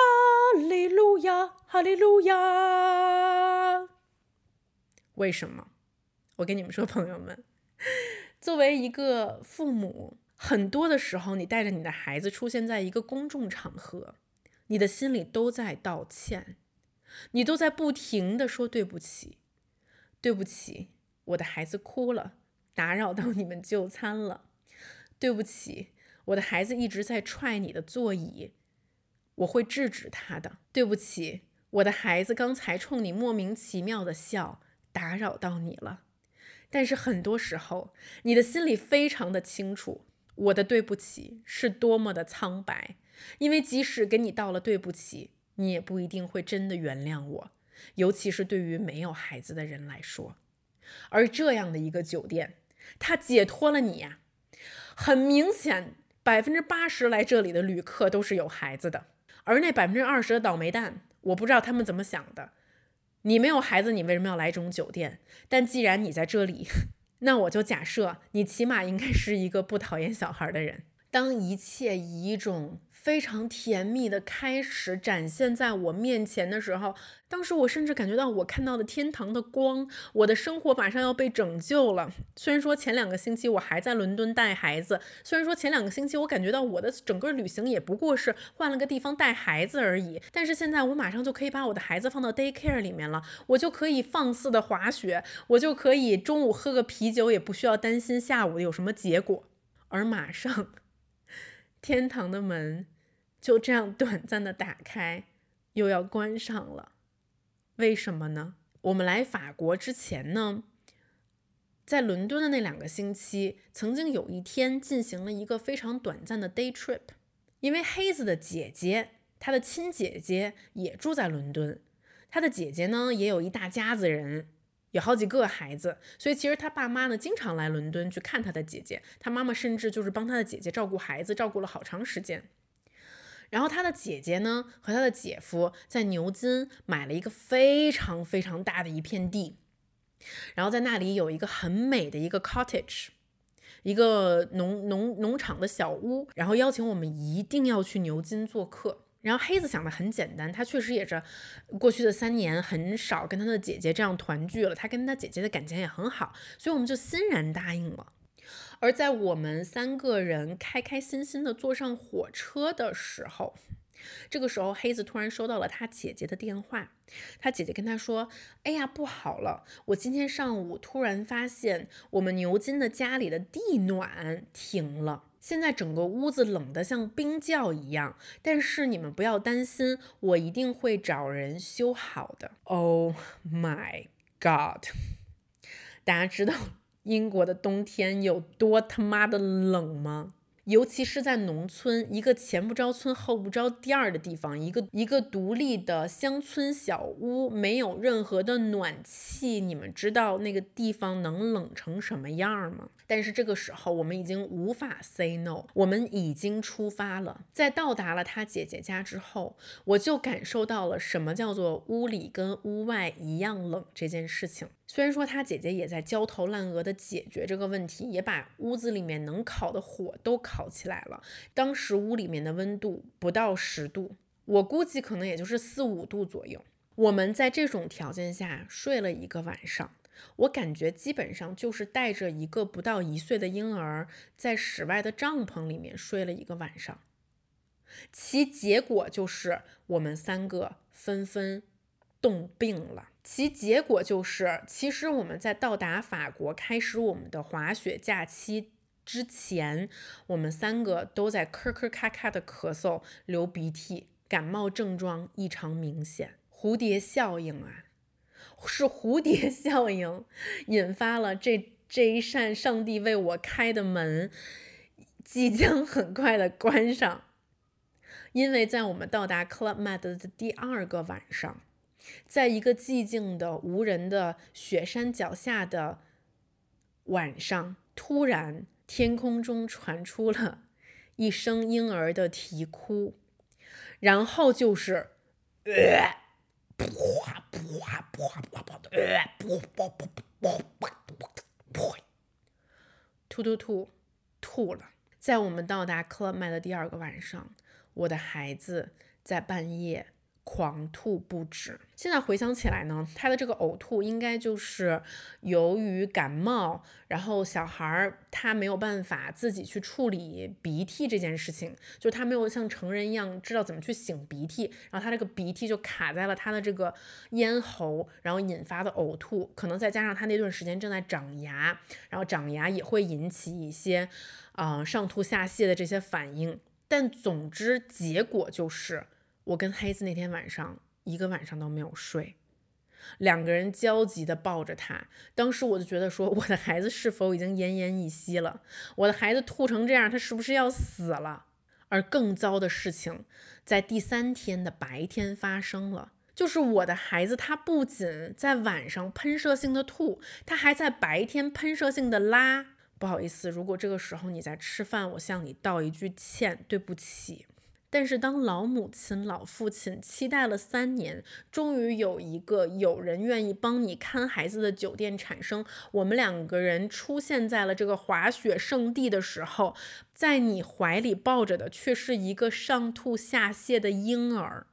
利路亚，哈利路亚！为什么？我跟你们说，朋友们，作为一个父母，很多的时候，你带着你的孩子出现在一个公众场合。你的心里都在道歉，你都在不停的说对不起，对不起，我的孩子哭了，打扰到你们就餐了，对不起，我的孩子一直在踹你的座椅，我会制止他的，对不起，我的孩子刚才冲你莫名其妙的笑，打扰到你了，但是很多时候，你的心里非常的清楚，我的对不起是多么的苍白。因为即使给你道了对不起，你也不一定会真的原谅我，尤其是对于没有孩子的人来说。而这样的一个酒店，它解脱了你呀。很明显，百分之八十来这里的旅客都是有孩子的，而那百分之二十的倒霉蛋，我不知道他们怎么想的。你没有孩子，你为什么要来这种酒店？但既然你在这里，那我就假设你起码应该是一个不讨厌小孩的人。当一切以一种非常甜蜜的开始展现在我面前的时候，当时我甚至感觉到我看到了天堂的光，我的生活马上要被拯救了。虽然说前两个星期我还在伦敦带孩子，虽然说前两个星期我感觉到我的整个旅行也不过是换了个地方带孩子而已，但是现在我马上就可以把我的孩子放到 daycare 里面了，我就可以放肆的滑雪，我就可以中午喝个啤酒，也不需要担心下午有什么结果，而马上。天堂的门就这样短暂的打开，又要关上了。为什么呢？我们来法国之前呢，在伦敦的那两个星期，曾经有一天进行了一个非常短暂的 day trip，因为黑子的姐姐，她的亲姐姐也住在伦敦，她的姐姐呢也有一大家子人。有好几个孩子，所以其实他爸妈呢经常来伦敦去看他的姐姐。他妈妈甚至就是帮他的姐姐照顾孩子，照顾了好长时间。然后他的姐姐呢和他的姐夫在牛津买了一个非常非常大的一片地，然后在那里有一个很美的一个 cottage，一个农农农场的小屋，然后邀请我们一定要去牛津做客。然后黑子想的很简单，他确实也是过去的三年很少跟他的姐姐这样团聚了，他跟他姐姐的感情也很好，所以我们就欣然答应了。而在我们三个人开开心心的坐上火车的时候，这个时候黑子突然收到了他姐姐的电话，他姐姐跟他说：“哎呀，不好了，我今天上午突然发现我们牛津的家里的地暖停了。”现在整个屋子冷得像冰窖一样，但是你们不要担心，我一定会找人修好的。Oh my god！大家知道英国的冬天有多他妈的冷吗？尤其是在农村，一个前不着村后不着店儿的地方，一个一个独立的乡村小屋，没有任何的暖气，你们知道那个地方能冷成什么样吗？但是这个时候，我们已经无法 say no，我们已经出发了。在到达了他姐姐家之后，我就感受到了什么叫做屋里跟屋外一样冷这件事情。虽然说他姐姐也在焦头烂额的解决这个问题，也把屋子里面能烤的火都烤起来了。当时屋里面的温度不到十度，我估计可能也就是四五度左右。我们在这种条件下睡了一个晚上，我感觉基本上就是带着一个不到一岁的婴儿在室外的帐篷里面睡了一个晚上。其结果就是我们三个纷纷冻病了。其结果就是，其实我们在到达法国、开始我们的滑雪假期之前，我们三个都在咳咳咔咔的咳嗽、流鼻涕，感冒症状异常明显。蝴蝶效应啊，是蝴蝶效应引发了这这一扇上帝为我开的门，即将很快的关上，因为在我们到达 Club Med 的第二个晚上。在一个寂静的、无人的雪山脚下的晚上，突然天空中传出了一声婴儿的啼哭，然后就是，呃，噗噗噗噗噗噗的，呃，噗噗噗噗噗噗，突突吐吐了。在我们到达 Club Med 的第二个晚上，我的孩子在半夜。狂吐不止。现在回想起来呢，他的这个呕吐应该就是由于感冒，然后小孩儿他没有办法自己去处理鼻涕这件事情，就他没有像成人一样知道怎么去擤鼻涕，然后他这个鼻涕就卡在了他的这个咽喉，然后引发的呕吐，可能再加上他那段时间正在长牙，然后长牙也会引起一些啊上吐下泻的这些反应。但总之结果就是。我跟黑子那天晚上一个晚上都没有睡，两个人焦急地抱着他。当时我就觉得说，我的孩子是否已经奄奄一息了？我的孩子吐成这样，他是不是要死了？而更糟的事情在第三天的白天发生了，就是我的孩子他不仅在晚上喷射性的吐，他还在白天喷射性的拉。不好意思，如果这个时候你在吃饭，我向你道一句歉，对不起。但是，当老母亲、老父亲期待了三年，终于有一个有人愿意帮你看孩子的酒店产生，我们两个人出现在了这个滑雪圣地的时候，在你怀里抱着的却是一个上吐下泻的婴儿。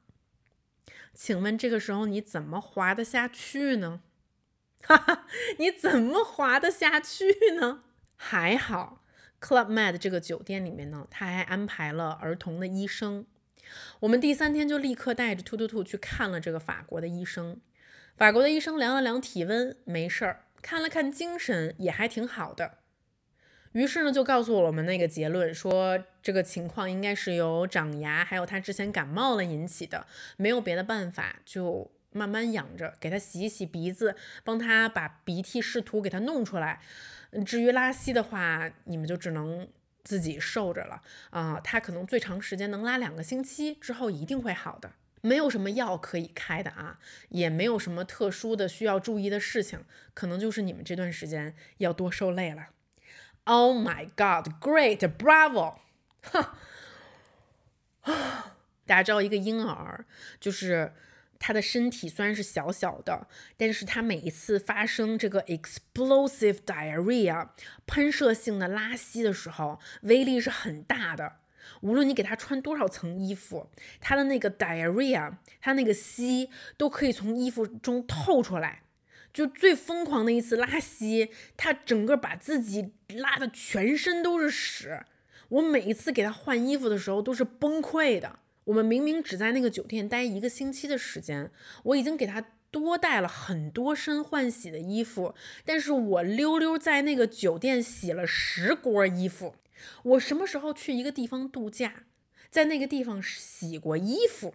请问这个时候你怎么滑得下去呢？哈哈，你怎么滑得下去呢？还好。Club Med 这个酒店里面呢，他还安排了儿童的医生。我们第三天就立刻带着兔兔兔去看了这个法国的医生。法国的医生量了量体温，没事儿；看了看精神，也还挺好的。于是呢，就告诉我们那个结论，说这个情况应该是由长牙还有他之前感冒了引起的，没有别的办法，就慢慢养着，给他洗一洗鼻子，帮他把鼻涕试图给他弄出来。至于拉稀的话，你们就只能自己受着了啊。他可能最长时间能拉两个星期，之后一定会好的，没有什么药可以开的啊，也没有什么特殊的需要注意的事情，可能就是你们这段时间要多受累了。Oh my God! Great, Bravo! 哈，大家知道一个婴儿，就是他的身体虽然是小小的，但是他每一次发生这个 explosive diarrhea 喷射性的拉稀的时候，威力是很大的。无论你给他穿多少层衣服，他的那个 diarrhea，他那个稀都可以从衣服中透出来。就最疯狂的一次拉稀，他整个把自己拉的全身都是屎。我每一次给他换衣服的时候都是崩溃的。我们明明只在那个酒店待一个星期的时间，我已经给他多带了很多身换洗的衣服，但是我溜溜在那个酒店洗了十锅衣服。我什么时候去一个地方度假，在那个地方洗过衣服？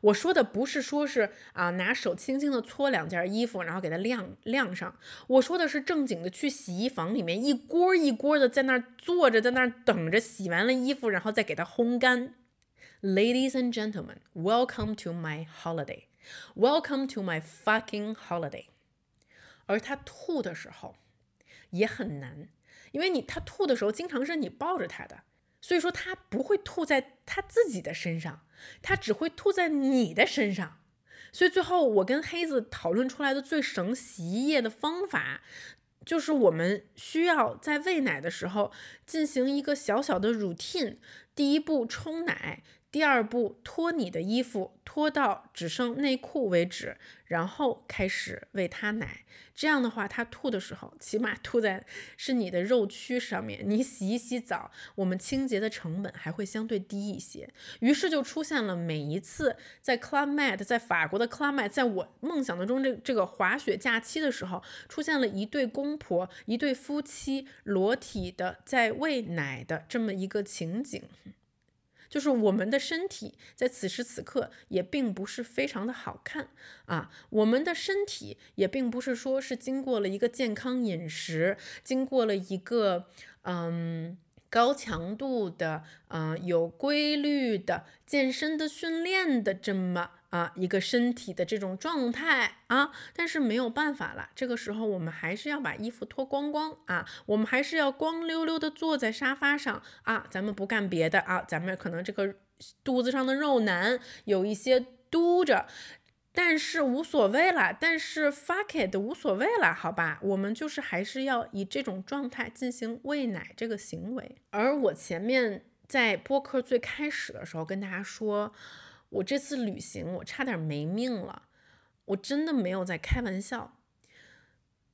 我说的不是说是啊，拿手轻轻的搓两件衣服，然后给它晾晾上。我说的是正经的去洗衣房里面一锅一锅的在那儿坐着，在那儿等着洗完了衣服，然后再给它烘干。Ladies and gentlemen, welcome to my holiday. Welcome to my fucking holiday. 而他吐的时候也很难，因为你他吐的时候经常是你抱着他的。所以说他不会吐在他自己的身上，他只会吐在你的身上。所以最后我跟黑子讨论出来的最省洗衣液的方法，就是我们需要在喂奶的时候进行一个小小的 routine。第一步冲奶。第二步，脱你的衣服，脱到只剩内裤为止，然后开始喂他奶。这样的话，他吐的时候，起码吐在是你的肉区上面。你洗一洗澡，我们清洁的成本还会相对低一些。于是就出现了每一次在 Club Med，在法国的 Club Med，在我梦想当中这这个滑雪假期的时候，出现了一对公婆，一对夫妻裸体的在喂奶的这么一个情景。就是我们的身体在此时此刻也并不是非常的好看啊，我们的身体也并不是说是经过了一个健康饮食，经过了一个嗯高强度的嗯有规律的健身的训练的这么。啊，一个身体的这种状态啊，但是没有办法了，这个时候我们还是要把衣服脱光光啊，我们还是要光溜溜的坐在沙发上啊，咱们不干别的啊，咱们可能这个肚子上的肉腩有一些嘟着，但是无所谓了，但是 fuck it 无所谓了，好吧，我们就是还是要以这种状态进行喂奶这个行为，而我前面在播客最开始的时候跟大家说。我这次旅行，我差点没命了，我真的没有在开玩笑，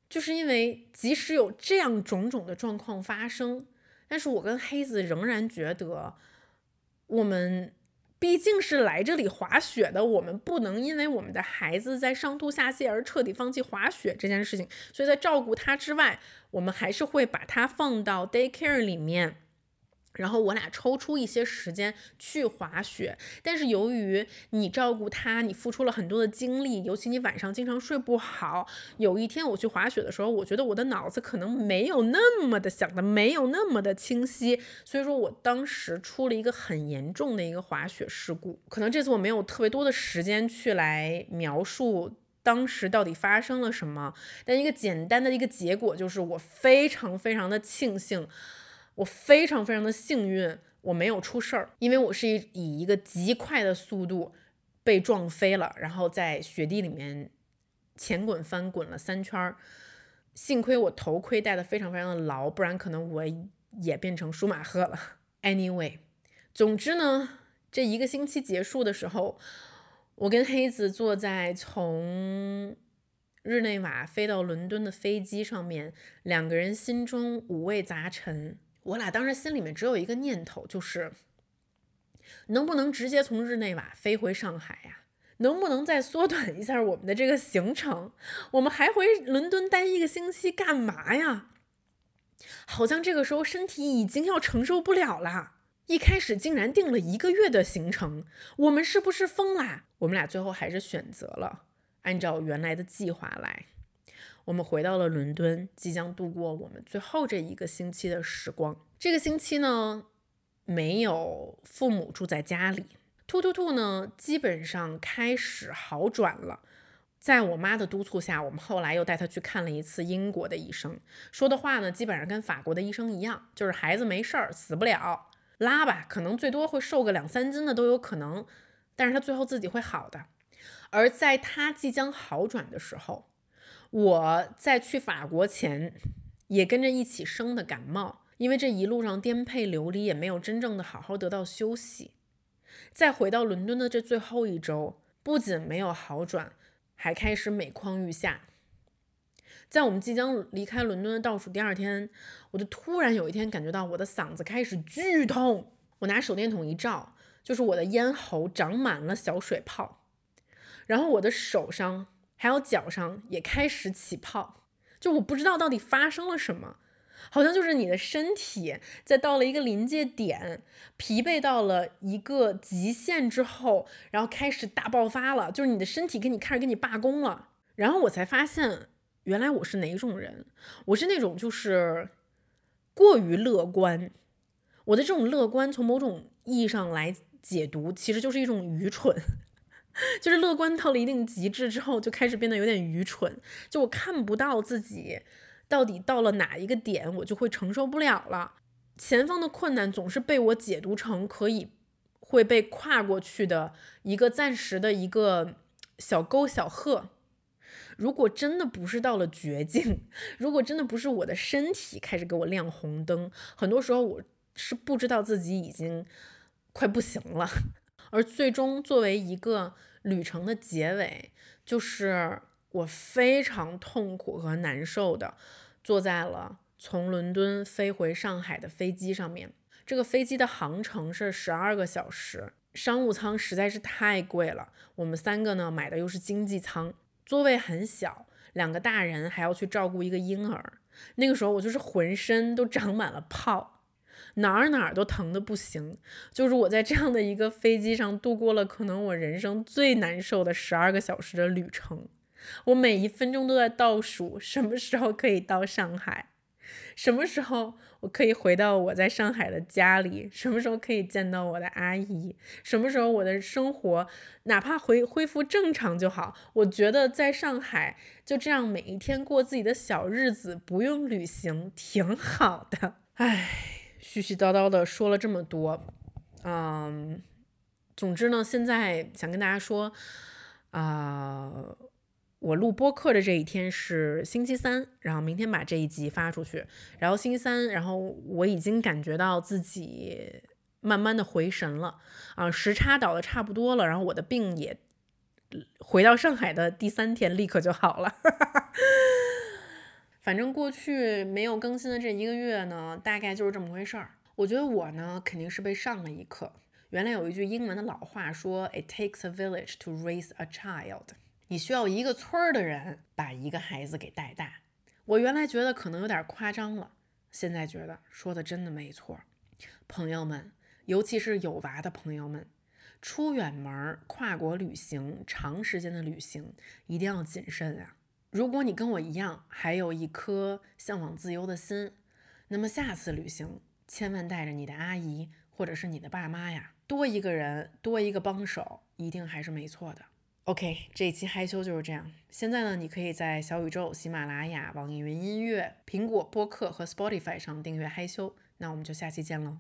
就是因为即使有这样种种的状况发生，但是我跟黑子仍然觉得，我们毕竟是来这里滑雪的，我们不能因为我们的孩子在上吐下泻而彻底放弃滑雪这件事情，所以在照顾他之外，我们还是会把他放到 daycare 里面。然后我俩抽出一些时间去滑雪，但是由于你照顾他，你付出了很多的精力，尤其你晚上经常睡不好。有一天我去滑雪的时候，我觉得我的脑子可能没有那么的想的，没有那么的清晰，所以说我当时出了一个很严重的一个滑雪事故。可能这次我没有特别多的时间去来描述当时到底发生了什么，但一个简单的一个结果就是我非常非常的庆幸。我非常非常的幸运，我没有出事儿，因为我是以以一个极快的速度被撞飞了，然后在雪地里面前滚翻滚了三圈儿。幸亏我头盔戴的非常非常的牢，不然可能我也变成舒马赫了。Anyway，总之呢，这一个星期结束的时候，我跟黑子坐在从日内瓦飞到伦敦的飞机上面，两个人心中五味杂陈。我俩当时心里面只有一个念头，就是能不能直接从日内瓦飞回上海呀？能不能再缩短一下我们的这个行程？我们还回伦敦待一个星期干嘛呀？好像这个时候身体已经要承受不了了。一开始竟然定了一个月的行程，我们是不是疯啦？我们俩最后还是选择了按照原来的计划来。我们回到了伦敦，即将度过我们最后这一个星期的时光。这个星期呢，没有父母住在家里，兔兔兔呢，基本上开始好转了。在我妈的督促下，我们后来又带他去看了一次英国的医生，说的话呢，基本上跟法国的医生一样，就是孩子没事儿，死不了，拉吧，可能最多会瘦个两三斤的都有可能，但是他最后自己会好的。而在他即将好转的时候，我在去法国前也跟着一起生的感冒，因为这一路上颠沛流离，也没有真正的好好得到休息。再回到伦敦的这最后一周，不仅没有好转。还开始每况愈下。在我们即将离开伦敦的倒数第二天，我就突然有一天感觉到我的嗓子开始剧痛。我拿手电筒一照，就是我的咽喉长满了小水泡，然后我的手上还有脚上也开始起泡。就我不知道到底发生了什么。好像就是你的身体在到了一个临界点，疲惫到了一个极限之后，然后开始大爆发了。就是你的身体给你开始给你罢工了。然后我才发现，原来我是哪种人？我是那种就是过于乐观。我的这种乐观，从某种意义上来解读，其实就是一种愚蠢。就是乐观到了一定极致之后，就开始变得有点愚蠢。就我看不到自己。到底到了哪一个点，我就会承受不了了。前方的困难总是被我解读成可以会被跨过去的一个暂时的一个小沟小壑。如果真的不是到了绝境，如果真的不是我的身体开始给我亮红灯，很多时候我是不知道自己已经快不行了。而最终作为一个旅程的结尾，就是。我非常痛苦和难受的坐在了从伦敦飞回上海的飞机上面。这个飞机的航程是十二个小时，商务舱实在是太贵了。我们三个呢买的又是经济舱，座位很小，两个大人还要去照顾一个婴儿。那个时候我就是浑身都长满了泡，哪儿哪儿都疼的不行。就是我在这样的一个飞机上度过了可能我人生最难受的十二个小时的旅程。我每一分钟都在倒数，什么时候可以到上海？什么时候我可以回到我在上海的家里？什么时候可以见到我的阿姨？什么时候我的生活哪怕恢恢复正常就好？我觉得在上海就这样每一天过自己的小日子，不用旅行，挺好的。唉，絮絮叨叨的说了这么多，嗯，总之呢，现在想跟大家说，啊。我录播课的这一天是星期三，然后明天把这一集发出去。然后星期三，然后我已经感觉到自己慢慢的回神了啊，时差倒的差不多了，然后我的病也回到上海的第三天立刻就好了。反正过去没有更新的这一个月呢，大概就是这么回事儿。我觉得我呢肯定是被上了一课。原来有一句英文的老话说：“It takes a village to raise a child。”你需要一个村儿的人把一个孩子给带大。我原来觉得可能有点夸张了，现在觉得说的真的没错。朋友们，尤其是有娃的朋友们，出远门、跨国旅行、长时间的旅行一定要谨慎啊！如果你跟我一样还有一颗向往自由的心，那么下次旅行千万带着你的阿姨或者是你的爸妈呀，多一个人多一个帮手，一定还是没错的。OK，这一期嗨修就是这样。现在呢，你可以在小宇宙、喜马拉雅、网易云音乐、苹果播客和 Spotify 上订阅嗨修。那我们就下期见喽。